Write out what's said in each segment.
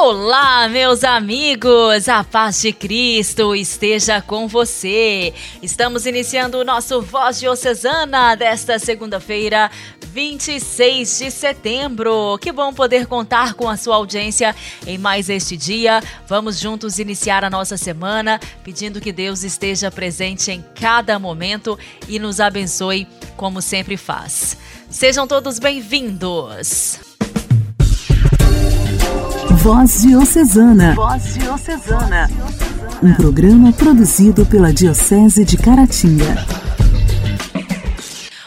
Olá, meus amigos! A paz de Cristo esteja com você. Estamos iniciando o nosso Voz Diocesana desta segunda-feira, 26 de setembro. Que bom poder contar com a sua audiência em mais este dia. Vamos juntos iniciar a nossa semana, pedindo que Deus esteja presente em cada momento e nos abençoe como sempre faz. Sejam todos bem-vindos. Voz Diocesana. Voz Diocesana. Um programa produzido pela Diocese de Caratinga.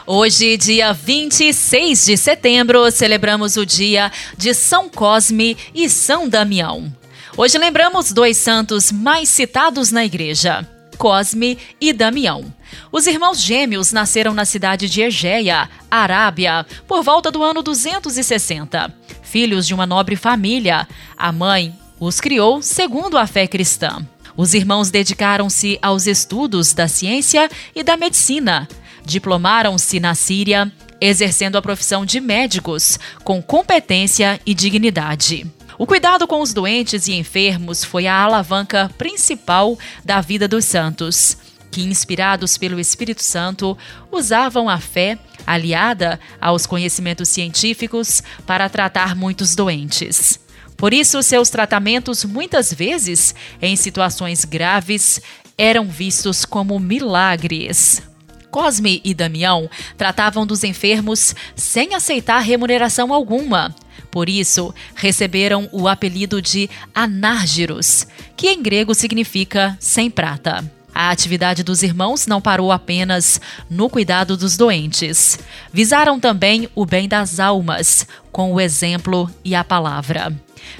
Hoje, dia 26 de setembro, celebramos o dia de São Cosme e São Damião. Hoje lembramos dois santos mais citados na igreja. Cosme e Damião. Os irmãos gêmeos nasceram na cidade de Egeia, Arábia, por volta do ano 260. Filhos de uma nobre família, a mãe os criou segundo a fé cristã. Os irmãos dedicaram-se aos estudos da ciência e da medicina. Diplomaram-se na Síria, exercendo a profissão de médicos com competência e dignidade. O cuidado com os doentes e enfermos foi a alavanca principal da vida dos santos, que, inspirados pelo Espírito Santo, usavam a fé, aliada aos conhecimentos científicos, para tratar muitos doentes. Por isso, seus tratamentos, muitas vezes, em situações graves, eram vistos como milagres. Cosme e Damião tratavam dos enfermos sem aceitar remuneração alguma. Por isso, receberam o apelido de anárgiros, que em grego significa sem prata. A atividade dos irmãos não parou apenas no cuidado dos doentes. Visaram também o bem das almas, com o exemplo e a palavra.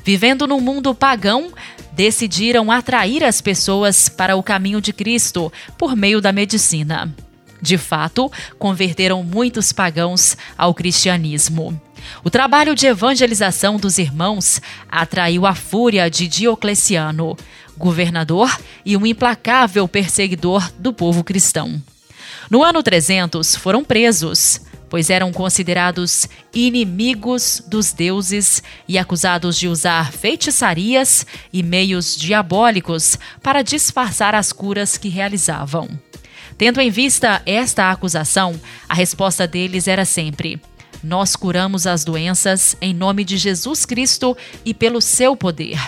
Vivendo num mundo pagão, decidiram atrair as pessoas para o caminho de Cristo por meio da medicina. De fato, converteram muitos pagãos ao cristianismo. O trabalho de evangelização dos irmãos atraiu a fúria de Diocleciano, governador e um implacável perseguidor do povo cristão. No ano 300, foram presos, pois eram considerados inimigos dos deuses e acusados de usar feitiçarias e meios diabólicos para disfarçar as curas que realizavam. Tendo em vista esta acusação, a resposta deles era sempre: nós curamos as doenças em nome de Jesus Cristo e pelo seu poder.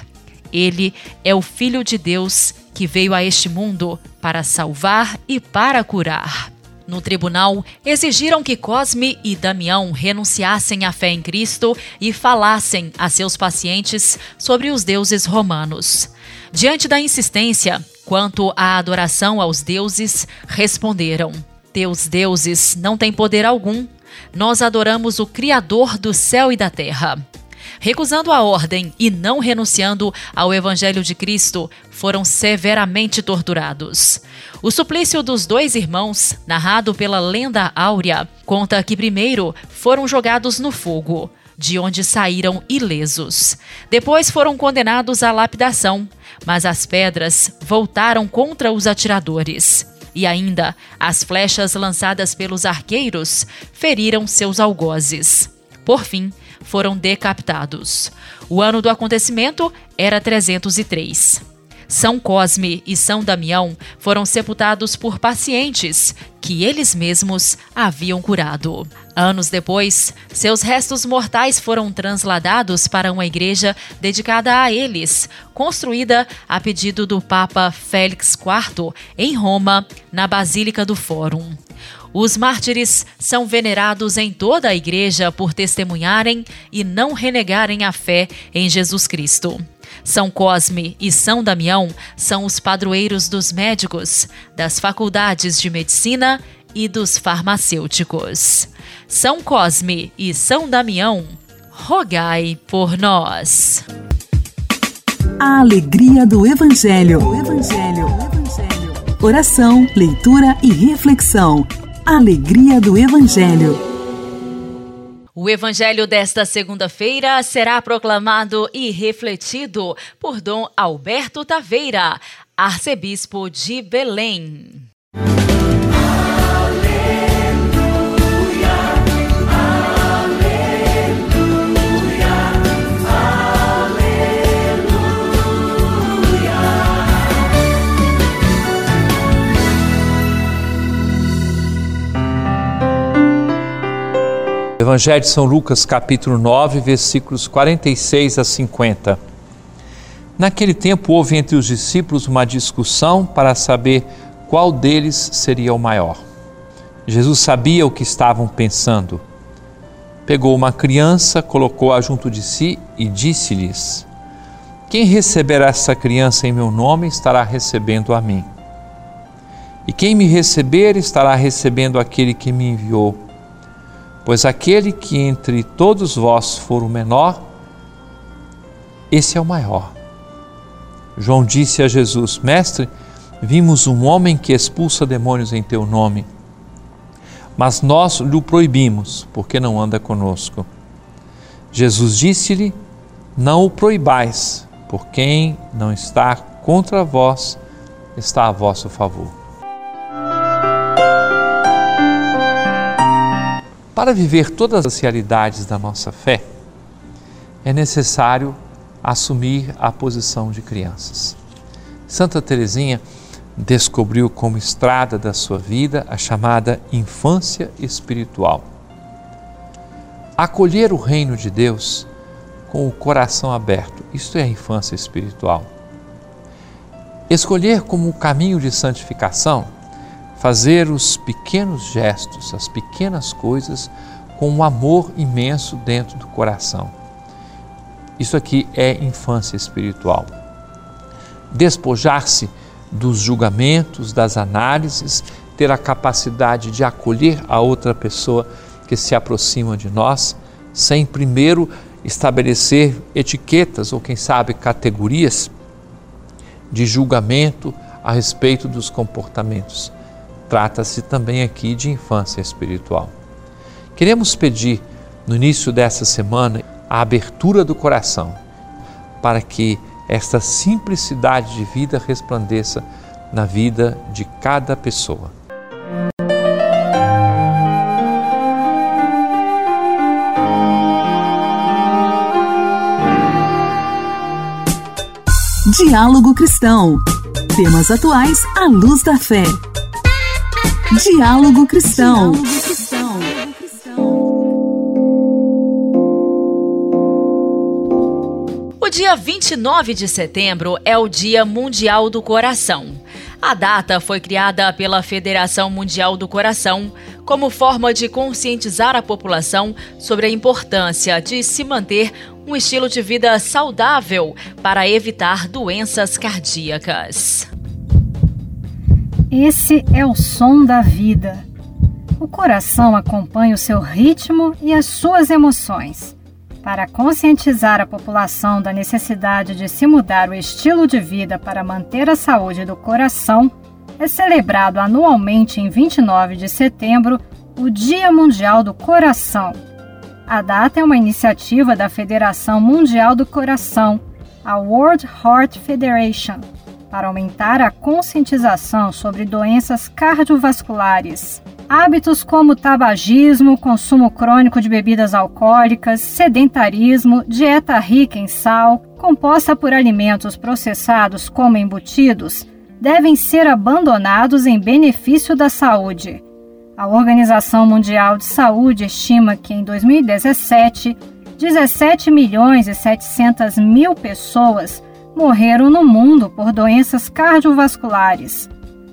Ele é o Filho de Deus que veio a este mundo para salvar e para curar. No tribunal, exigiram que Cosme e Damião renunciassem à fé em Cristo e falassem a seus pacientes sobre os deuses romanos. Diante da insistência quanto à adoração aos deuses, responderam: Teus deuses não têm poder algum, nós adoramos o Criador do céu e da terra. Recusando a ordem e não renunciando ao Evangelho de Cristo, foram severamente torturados. O suplício dos dois irmãos, narrado pela lenda áurea, conta que primeiro foram jogados no fogo, de onde saíram ilesos. Depois foram condenados à lapidação, mas as pedras voltaram contra os atiradores. E ainda, as flechas lançadas pelos arqueiros feriram seus algozes. Por fim, foram decapitados. O ano do acontecimento era 303. São Cosme e São Damião foram sepultados por pacientes que eles mesmos haviam curado. Anos depois, seus restos mortais foram transladados para uma igreja dedicada a eles, construída a pedido do Papa Félix IV em Roma, na Basílica do Fórum. Os mártires são venerados em toda a igreja por testemunharem e não renegarem a fé em Jesus Cristo. São Cosme e São Damião são os padroeiros dos médicos, das faculdades de medicina e dos farmacêuticos. São Cosme e São Damião, rogai por nós. A alegria do Evangelho. O Evangelho. O Evangelho. Oração, leitura e reflexão. Alegria do Evangelho. O evangelho desta segunda-feira será proclamado e refletido por Dom Alberto Taveira, arcebispo de Belém. Evangelho de São Lucas, capítulo 9, versículos 46 a 50. Naquele tempo houve entre os discípulos uma discussão para saber qual deles seria o maior. Jesus sabia o que estavam pensando. Pegou uma criança, colocou-a junto de si e disse-lhes: Quem receber essa criança em meu nome estará recebendo a mim. E quem me receber estará recebendo aquele que me enviou. Pois aquele que entre todos vós for o menor, esse é o maior. João disse a Jesus: Mestre, vimos um homem que expulsa demônios em teu nome, mas nós lhe proibimos, porque não anda conosco. Jesus disse-lhe: Não o proibais, por quem não está contra vós, está a vosso favor. Para viver todas as realidades da nossa fé, é necessário assumir a posição de crianças. Santa Teresinha descobriu como estrada da sua vida a chamada infância espiritual. Acolher o reino de Deus com o coração aberto, isto é a infância espiritual. Escolher como caminho de santificação fazer os pequenos gestos, as pequenas coisas com um amor imenso dentro do coração. Isso aqui é infância espiritual. Despojar-se dos julgamentos, das análises, ter a capacidade de acolher a outra pessoa que se aproxima de nós, sem primeiro estabelecer etiquetas ou, quem sabe, categorias de julgamento a respeito dos comportamentos Trata-se também aqui de infância espiritual. Queremos pedir, no início dessa semana, a abertura do coração para que esta simplicidade de vida resplandeça na vida de cada pessoa. Diálogo Cristão. Temas atuais à luz da fé. Diálogo Cristão. O dia 29 de setembro é o Dia Mundial do Coração. A data foi criada pela Federação Mundial do Coração como forma de conscientizar a população sobre a importância de se manter um estilo de vida saudável para evitar doenças cardíacas. Esse é o som da vida. O coração acompanha o seu ritmo e as suas emoções. Para conscientizar a população da necessidade de se mudar o estilo de vida para manter a saúde do coração, é celebrado anualmente em 29 de setembro o Dia Mundial do Coração. A data é uma iniciativa da Federação Mundial do Coração, a World Heart Federation para aumentar a conscientização sobre doenças cardiovasculares. Hábitos como tabagismo, consumo crônico de bebidas alcoólicas, sedentarismo, dieta rica em sal, composta por alimentos processados como embutidos, devem ser abandonados em benefício da saúde. A Organização Mundial de Saúde estima que em 2017, 17 milhões e 700 mil pessoas morreram no mundo por doenças cardiovasculares.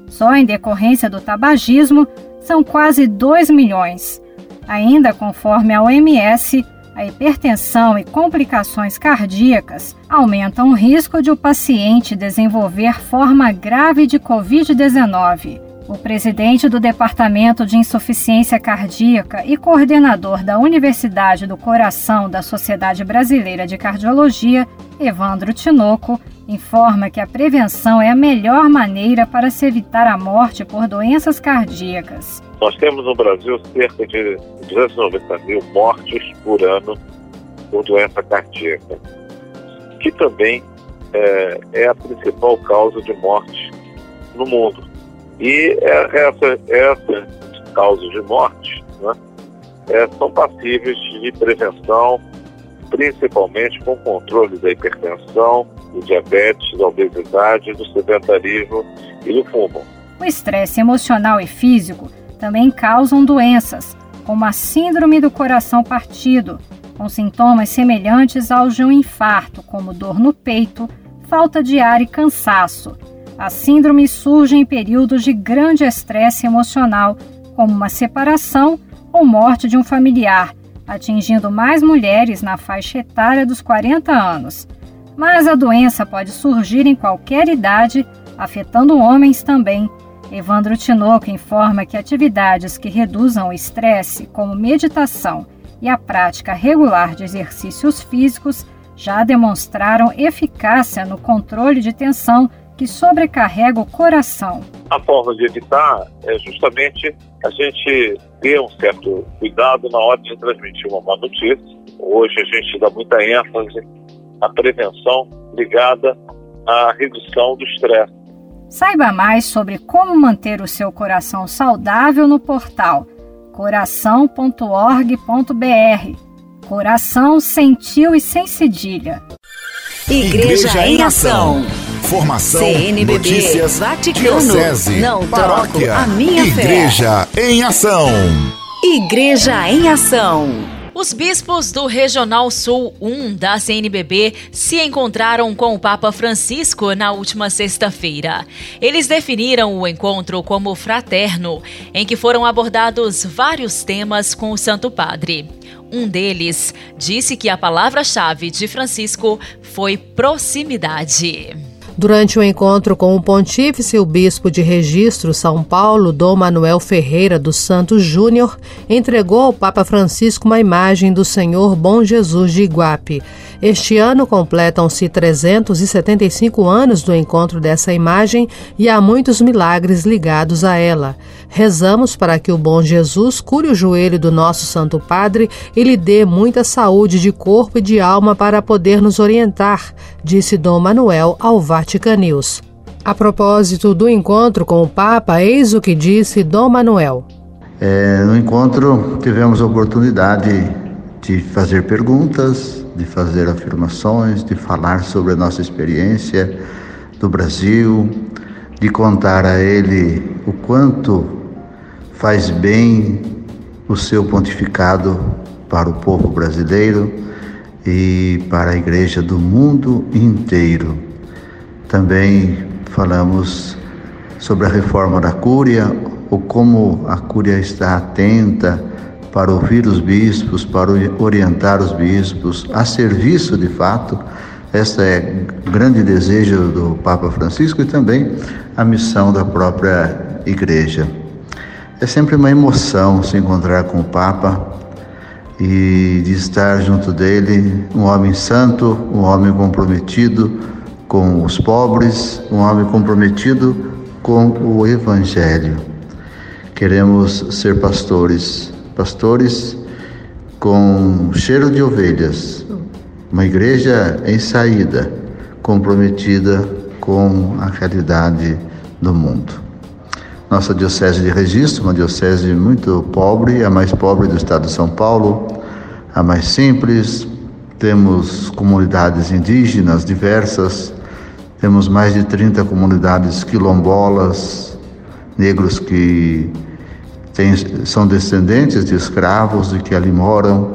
Só em decorrência do tabagismo são quase 2 milhões. Ainda conforme a OMS, a hipertensão e complicações cardíacas aumentam o risco de o paciente desenvolver forma grave de Covid-19. O presidente do Departamento de Insuficiência Cardíaca e coordenador da Universidade do Coração da Sociedade Brasileira de Cardiologia, Evandro Tinoco, informa que a prevenção é a melhor maneira para se evitar a morte por doenças cardíacas. Nós temos no Brasil cerca de 290 mil mortes por ano por doença cardíaca, que também é, é a principal causa de morte no mundo. E é, essa, essas causas de morte né, é, são passíveis de prevenção, principalmente com o controle da hipertensão, do diabetes, da obesidade, do sedentarismo e do fumo. O estresse emocional e físico também causam doenças, como a síndrome do coração partido, com sintomas semelhantes aos de um infarto, como dor no peito, falta de ar e cansaço. A síndrome surge em períodos de grande estresse emocional, como uma separação ou morte de um familiar, atingindo mais mulheres na faixa etária dos 40 anos. Mas a doença pode surgir em qualquer idade, afetando homens também. Evandro Tinoco informa que atividades que reduzam o estresse, como meditação e a prática regular de exercícios físicos, já demonstraram eficácia no controle de tensão que sobrecarrega o coração. A forma de evitar é justamente a gente ter um certo cuidado na hora de transmitir uma má notícia. Hoje a gente dá muita ênfase à prevenção ligada à redução do estresse. Saiba mais sobre como manter o seu coração saudável no portal coração.org.br. Coração sentiu e sem cedilha. Igreja, Igreja em Ação. Formação, CNBB, notícias, Vaticano, diocese, não paróquia, a minha Igreja fé. em Ação. Igreja em Ação. Os bispos do Regional Sul 1 da CNBB se encontraram com o Papa Francisco na última sexta-feira. Eles definiram o encontro como fraterno, em que foram abordados vários temas com o Santo Padre. Um deles disse que a palavra-chave de Francisco foi proximidade. Durante o encontro com o pontífice, o bispo de registro São Paulo, Dom Manuel Ferreira dos Santos Júnior, entregou ao Papa Francisco uma imagem do Senhor Bom Jesus de Iguape. Este ano completam-se 375 anos do encontro dessa imagem e há muitos milagres ligados a ela. Rezamos para que o bom Jesus cure o joelho do nosso Santo Padre e lhe dê muita saúde de corpo e de alma para poder nos orientar, disse Dom Manuel ao Vatican News. A propósito do encontro com o Papa, eis o que disse Dom Manuel. É, no encontro tivemos a oportunidade de fazer perguntas, de fazer afirmações, de falar sobre a nossa experiência do Brasil, de contar a ele o quanto faz bem o seu pontificado para o povo brasileiro e para a igreja do mundo inteiro. Também falamos sobre a reforma da Cúria, ou como a Cúria está atenta para ouvir os bispos, para orientar os bispos, a serviço de fato. Este é o grande desejo do Papa Francisco e também a missão da própria Igreja. É sempre uma emoção se encontrar com o Papa e de estar junto dele, um homem santo, um homem comprometido com os pobres, um homem comprometido com o Evangelho. Queremos ser pastores pastores com cheiro de ovelhas, uma igreja em saída, comprometida com a realidade do mundo. Nossa diocese de registro, uma diocese muito pobre, a mais pobre do estado de São Paulo, a mais simples. Temos comunidades indígenas diversas, temos mais de 30 comunidades quilombolas, negros que são descendentes de escravos de que ali moram,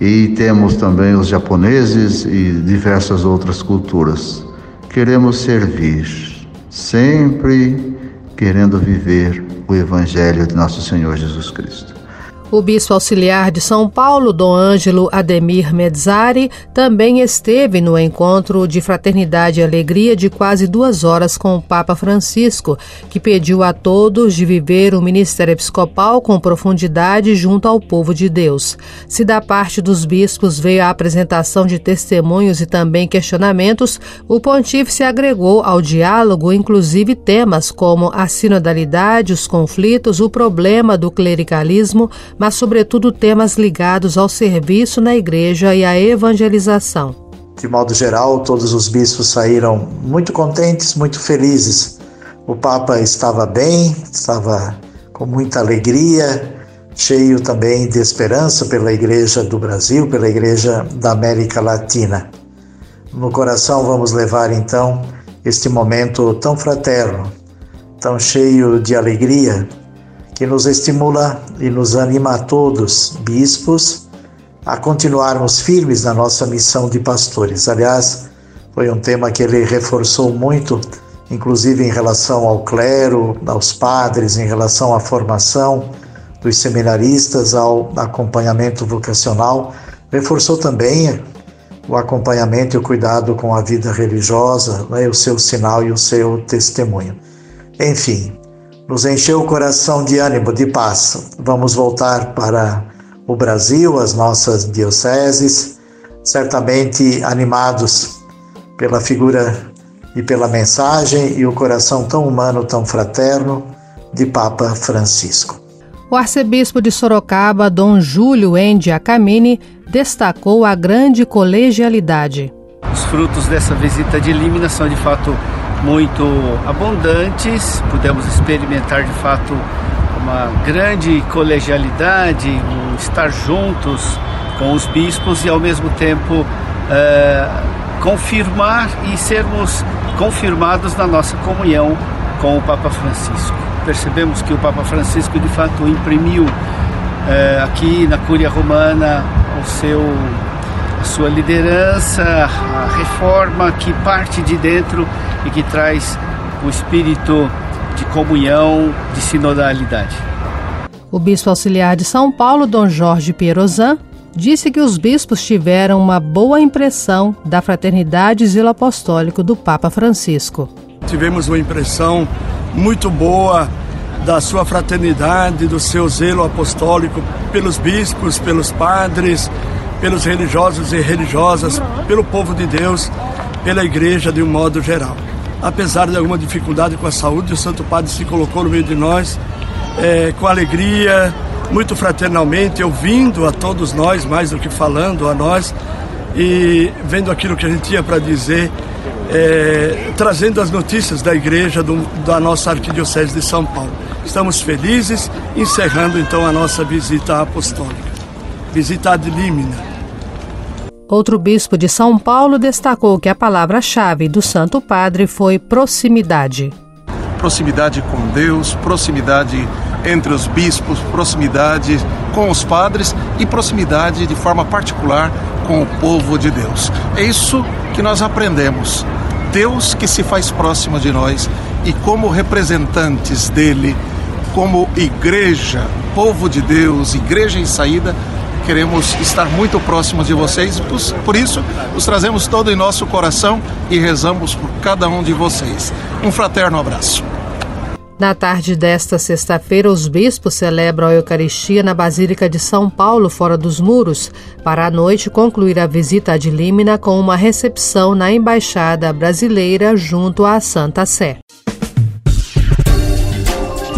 e temos também os japoneses e diversas outras culturas. Queremos servir, sempre querendo viver o Evangelho de nosso Senhor Jesus Cristo. O bispo auxiliar de São Paulo, Dom Ângelo Ademir Mezzari, também esteve no encontro de fraternidade e alegria de quase duas horas com o Papa Francisco, que pediu a todos de viver o ministério episcopal com profundidade junto ao povo de Deus. Se da parte dos bispos veio a apresentação de testemunhos e também questionamentos, o pontífice agregou ao diálogo inclusive temas como a sinodalidade, os conflitos, o problema do clericalismo, mas, sobretudo, temas ligados ao serviço na igreja e à evangelização. De modo geral, todos os bispos saíram muito contentes, muito felizes. O Papa estava bem, estava com muita alegria, cheio também de esperança pela Igreja do Brasil, pela Igreja da América Latina. No coração vamos levar então este momento tão fraterno, tão cheio de alegria, que nos estimula e nos anima a todos, bispos, a continuarmos firmes na nossa missão de pastores. Aliás, foi um tema que ele reforçou muito, inclusive em relação ao clero, aos padres, em relação à formação dos seminaristas, ao acompanhamento vocacional. Reforçou também o acompanhamento e o cuidado com a vida religiosa, né, o seu sinal e o seu testemunho. Enfim, nos encheu o coração de ânimo, de paz. Vamos voltar para o Brasil, as nossas dioceses, certamente animados pela figura e pela mensagem e o coração tão humano, tão fraterno de Papa Francisco. O arcebispo de Sorocaba, Dom Júlio Endi Acamini, destacou a grande colegialidade. Os frutos dessa visita de Límina são de fato muito abundantes, pudemos experimentar de fato uma grande colegialidade, um estar juntos com os bispos e ao mesmo tempo é, confirmar e sermos confirmados na nossa comunhão com o Papa Francisco. Percebemos que o Papa Francisco de fato imprimiu é, aqui na Cúria Romana o seu sua liderança, a reforma que parte de dentro e que traz o espírito de comunhão, de sinodalidade. O bispo auxiliar de São Paulo, Dom Jorge Pierozan, disse que os bispos tiveram uma boa impressão da fraternidade e zelo apostólico do Papa Francisco. Tivemos uma impressão muito boa da sua fraternidade, do seu zelo apostólico pelos bispos, pelos padres, pelos religiosos e religiosas, pelo povo de Deus, pela igreja de um modo geral apesar de alguma dificuldade com a saúde, o Santo Padre se colocou no meio de nós é, com alegria, muito fraternalmente, ouvindo a todos nós, mais do que falando a nós, e vendo aquilo que a gente tinha para dizer, é, trazendo as notícias da igreja do, da nossa Arquidiocese de São Paulo. Estamos felizes, encerrando então a nossa visita apostólica, visita ad limina. Outro bispo de São Paulo destacou que a palavra-chave do Santo Padre foi proximidade. Proximidade com Deus, proximidade entre os bispos, proximidade com os padres e proximidade de forma particular com o povo de Deus. É isso que nós aprendemos. Deus que se faz próximo de nós e como representantes dele, como igreja, povo de Deus, igreja em saída, queremos estar muito próximos de vocês, por isso os trazemos todo em nosso coração e rezamos por cada um de vocês. Um fraterno abraço. Na tarde desta sexta-feira, os bispos celebram a Eucaristia na Basílica de São Paulo, fora dos muros, para à noite concluir a visita de Límina com uma recepção na Embaixada Brasileira junto à Santa Sé.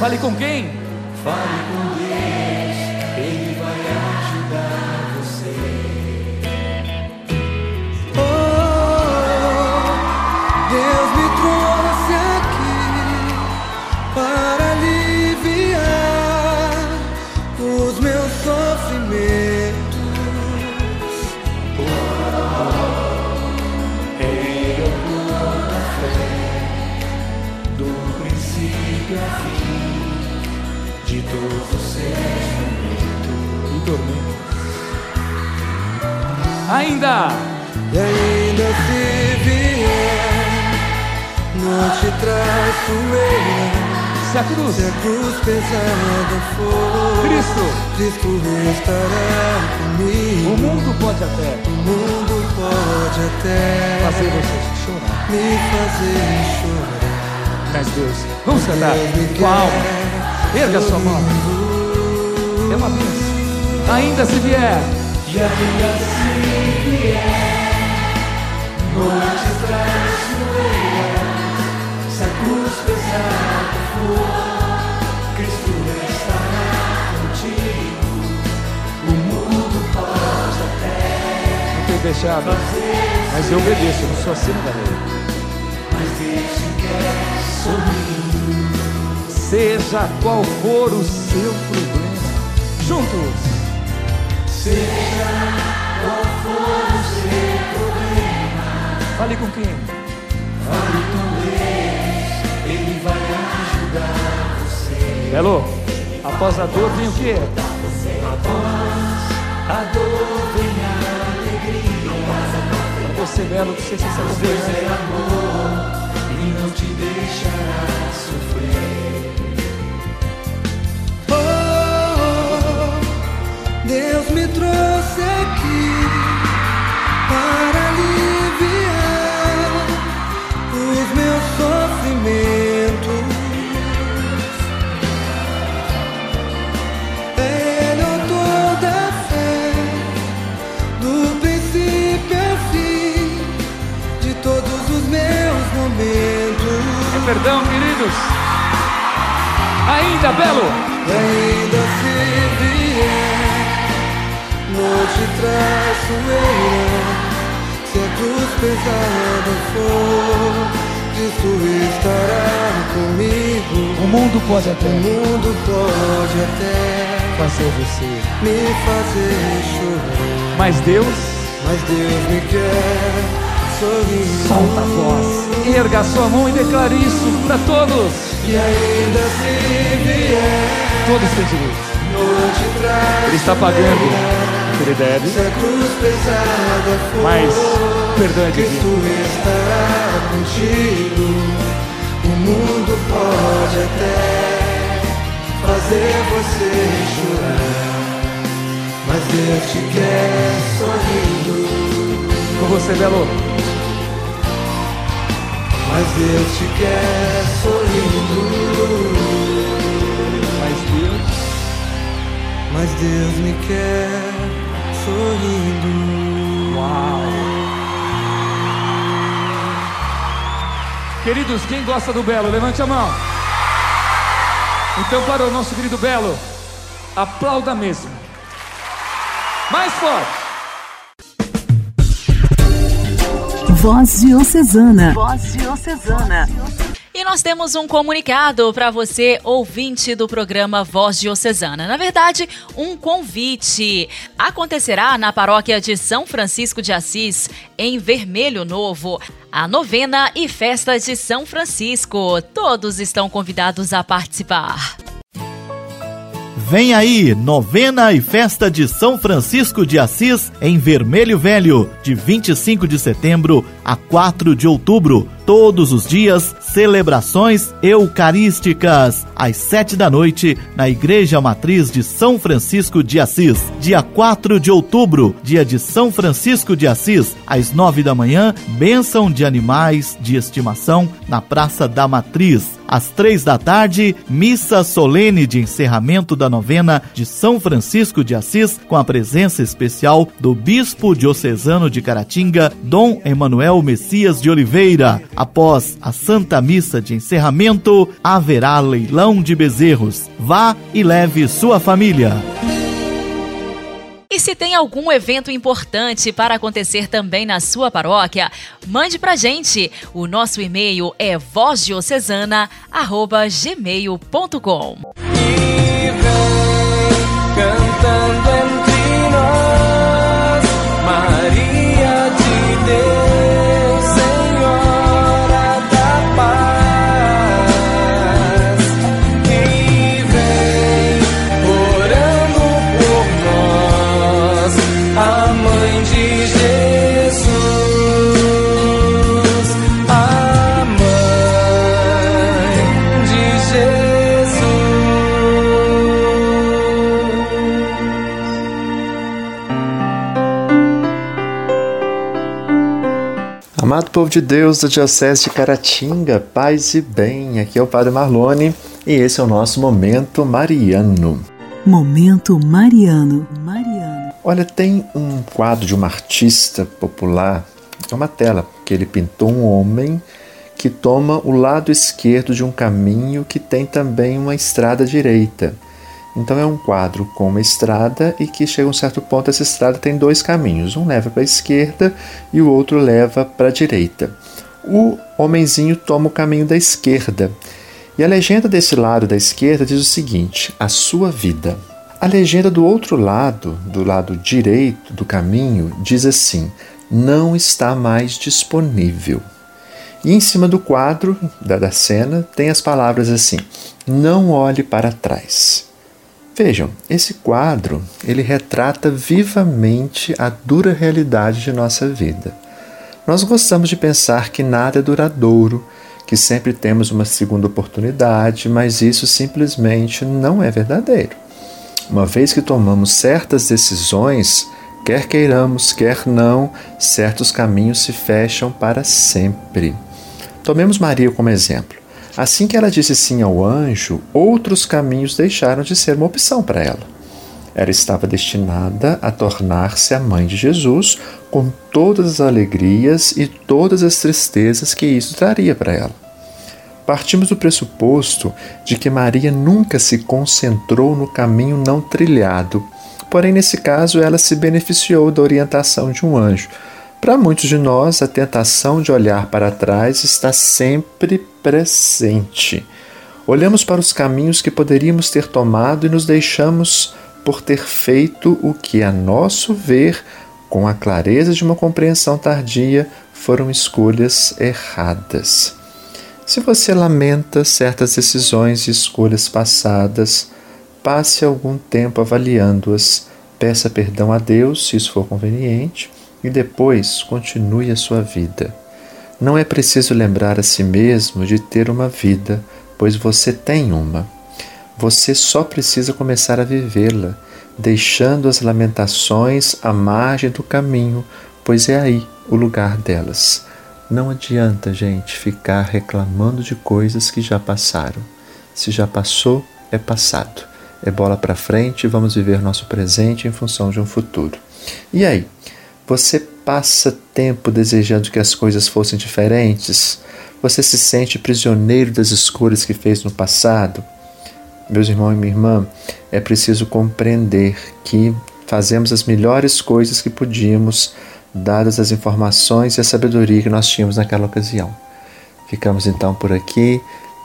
Fale com quem? Fale com Ainda! E ainda se vier noite traiçoeiras se a cruz, se a cruz pesada for, Cristo, Cristo estará comigo. O mundo pode até, o mundo pode até fazer você chorar, me fazer chorar. Mas Deus, vamos cantar com a alma. Erga sua mão. É uma bênção. Ainda se vier. E ainda se deixado, mas eu obedeço, eu não sou acima da lei. Seja qual for o seu problema, juntos. Seja fale com quem? Fale com Deus, Ele vai ajudar você. Belo, após a dor vem o quê? Após a dor vem a alegria. Pra você, Belo, não sei se você Deus é amor e não te deixará sofrer. Deus me trouxe aqui perdão, queridos. Ainda, Belo. Ainda se vier noite traiçoeira, se a cruz pesada for, Cristo estará comigo. O mundo pode até, o mundo pode até fazer você me fazer chorar. Mas Deus, mas Deus me quer. Solta a voz, erga a sua mão e declare isso para todos. E ainda se vier, todos têm direito. Ele está pagando ele deve. A cruz pesada for, mas perdão é contigo. O mundo pode até fazer você chorar, mas Deus te quer sorrindo. Com você, Belo. Mas Deus te quer sorrindo. Mas Deus, mas Deus me quer sorrindo. Uau! Queridos, quem gosta do Belo, levante a mão. Então, para o nosso querido Belo, aplauda mesmo. Mais forte. Voz Diocesana. Voz Diocesana. E nós temos um comunicado para você, ouvinte do programa Voz Diocesana. Na verdade, um convite. Acontecerá na paróquia de São Francisco de Assis, em Vermelho Novo, a novena e festa de São Francisco. Todos estão convidados a participar. Vem aí, novena e festa de São Francisco de Assis em Vermelho Velho, de 25 de setembro a 4 de outubro. Todos os dias, celebrações eucarísticas, às sete da noite, na Igreja Matriz de São Francisco de Assis. Dia 4 de outubro, dia de São Francisco de Assis, às nove da manhã, bênção de animais de estimação na Praça da Matriz. Às três da tarde, missa solene de encerramento da novena de São Francisco de Assis, com a presença especial do Bispo Diocesano de Caratinga, Dom Emanuel Messias de Oliveira. Após a Santa Missa de encerramento, haverá leilão de bezerros. Vá e leve sua família. E se tem algum evento importante para acontecer também na sua paróquia, mande pra gente. O nosso e-mail é vozdiocesana@gmail.com. povo de Deus da Diocese de Caratinga, paz e bem, aqui é o Padre Marlone e esse é o nosso Momento Mariano. Momento Mariano. Mariano. Olha, tem um quadro de uma artista popular, é uma tela, que ele pintou um homem que toma o lado esquerdo de um caminho que tem também uma estrada direita. Então é um quadro com uma estrada e que chega a um certo ponto essa estrada tem dois caminhos, um leva para a esquerda e o outro leva para a direita. O homenzinho toma o caminho da esquerda. E a legenda desse lado da esquerda diz o seguinte: a sua vida. A legenda do outro lado, do lado direito do caminho, diz assim: não está mais disponível. E em cima do quadro da, da cena tem as palavras assim: não olhe para trás. Vejam, esse quadro ele retrata vivamente a dura realidade de nossa vida. Nós gostamos de pensar que nada é duradouro, que sempre temos uma segunda oportunidade, mas isso simplesmente não é verdadeiro. Uma vez que tomamos certas decisões, quer queiramos, quer não, certos caminhos se fecham para sempre. Tomemos Maria como exemplo. Assim que ela disse sim ao anjo, outros caminhos deixaram de ser uma opção para ela. Ela estava destinada a tornar-se a mãe de Jesus, com todas as alegrias e todas as tristezas que isso traria para ela. Partimos do pressuposto de que Maria nunca se concentrou no caminho não trilhado, porém, nesse caso, ela se beneficiou da orientação de um anjo para muitos de nós, a tentação de olhar para trás está sempre presente. Olhamos para os caminhos que poderíamos ter tomado e nos deixamos por ter feito o que, a nosso ver, com a clareza de uma compreensão tardia, foram escolhas erradas. Se você lamenta certas decisões e escolhas passadas, passe algum tempo avaliando-as, peça perdão a Deus, se isso for conveniente e depois continue a sua vida. Não é preciso lembrar a si mesmo de ter uma vida, pois você tem uma. Você só precisa começar a vivê-la, deixando as lamentações à margem do caminho, pois é aí o lugar delas. Não adianta, gente, ficar reclamando de coisas que já passaram. Se já passou, é passado. É bola para frente vamos viver nosso presente em função de um futuro. E aí? Você passa tempo desejando que as coisas fossem diferentes? Você se sente prisioneiro das escolhas que fez no passado? Meus irmãos e minha irmã, é preciso compreender que fazemos as melhores coisas que podíamos, dadas as informações e a sabedoria que nós tínhamos naquela ocasião. Ficamos então por aqui.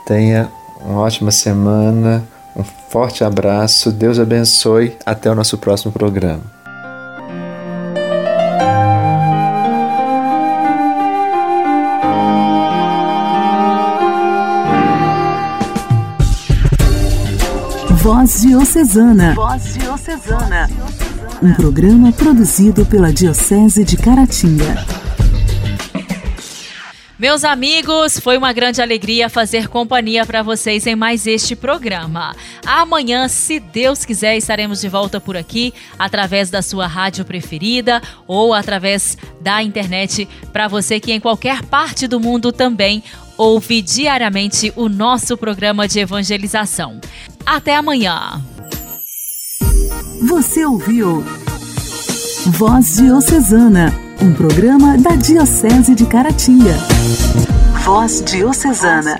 Tenha uma ótima semana, um forte abraço, Deus abençoe. Até o nosso próximo programa. Voz Diocesana. Voz Diocesana. Um programa produzido pela Diocese de Caratinga. Meus amigos, foi uma grande alegria fazer companhia para vocês em mais este programa. Amanhã, se Deus quiser, estaremos de volta por aqui através da sua rádio preferida ou através da internet para você que em qualquer parte do mundo também ouve diariamente o nosso programa de evangelização. Até amanhã. Você ouviu Voz Diocesana, um programa da Diocese de Caratinga. Voz Diocesana.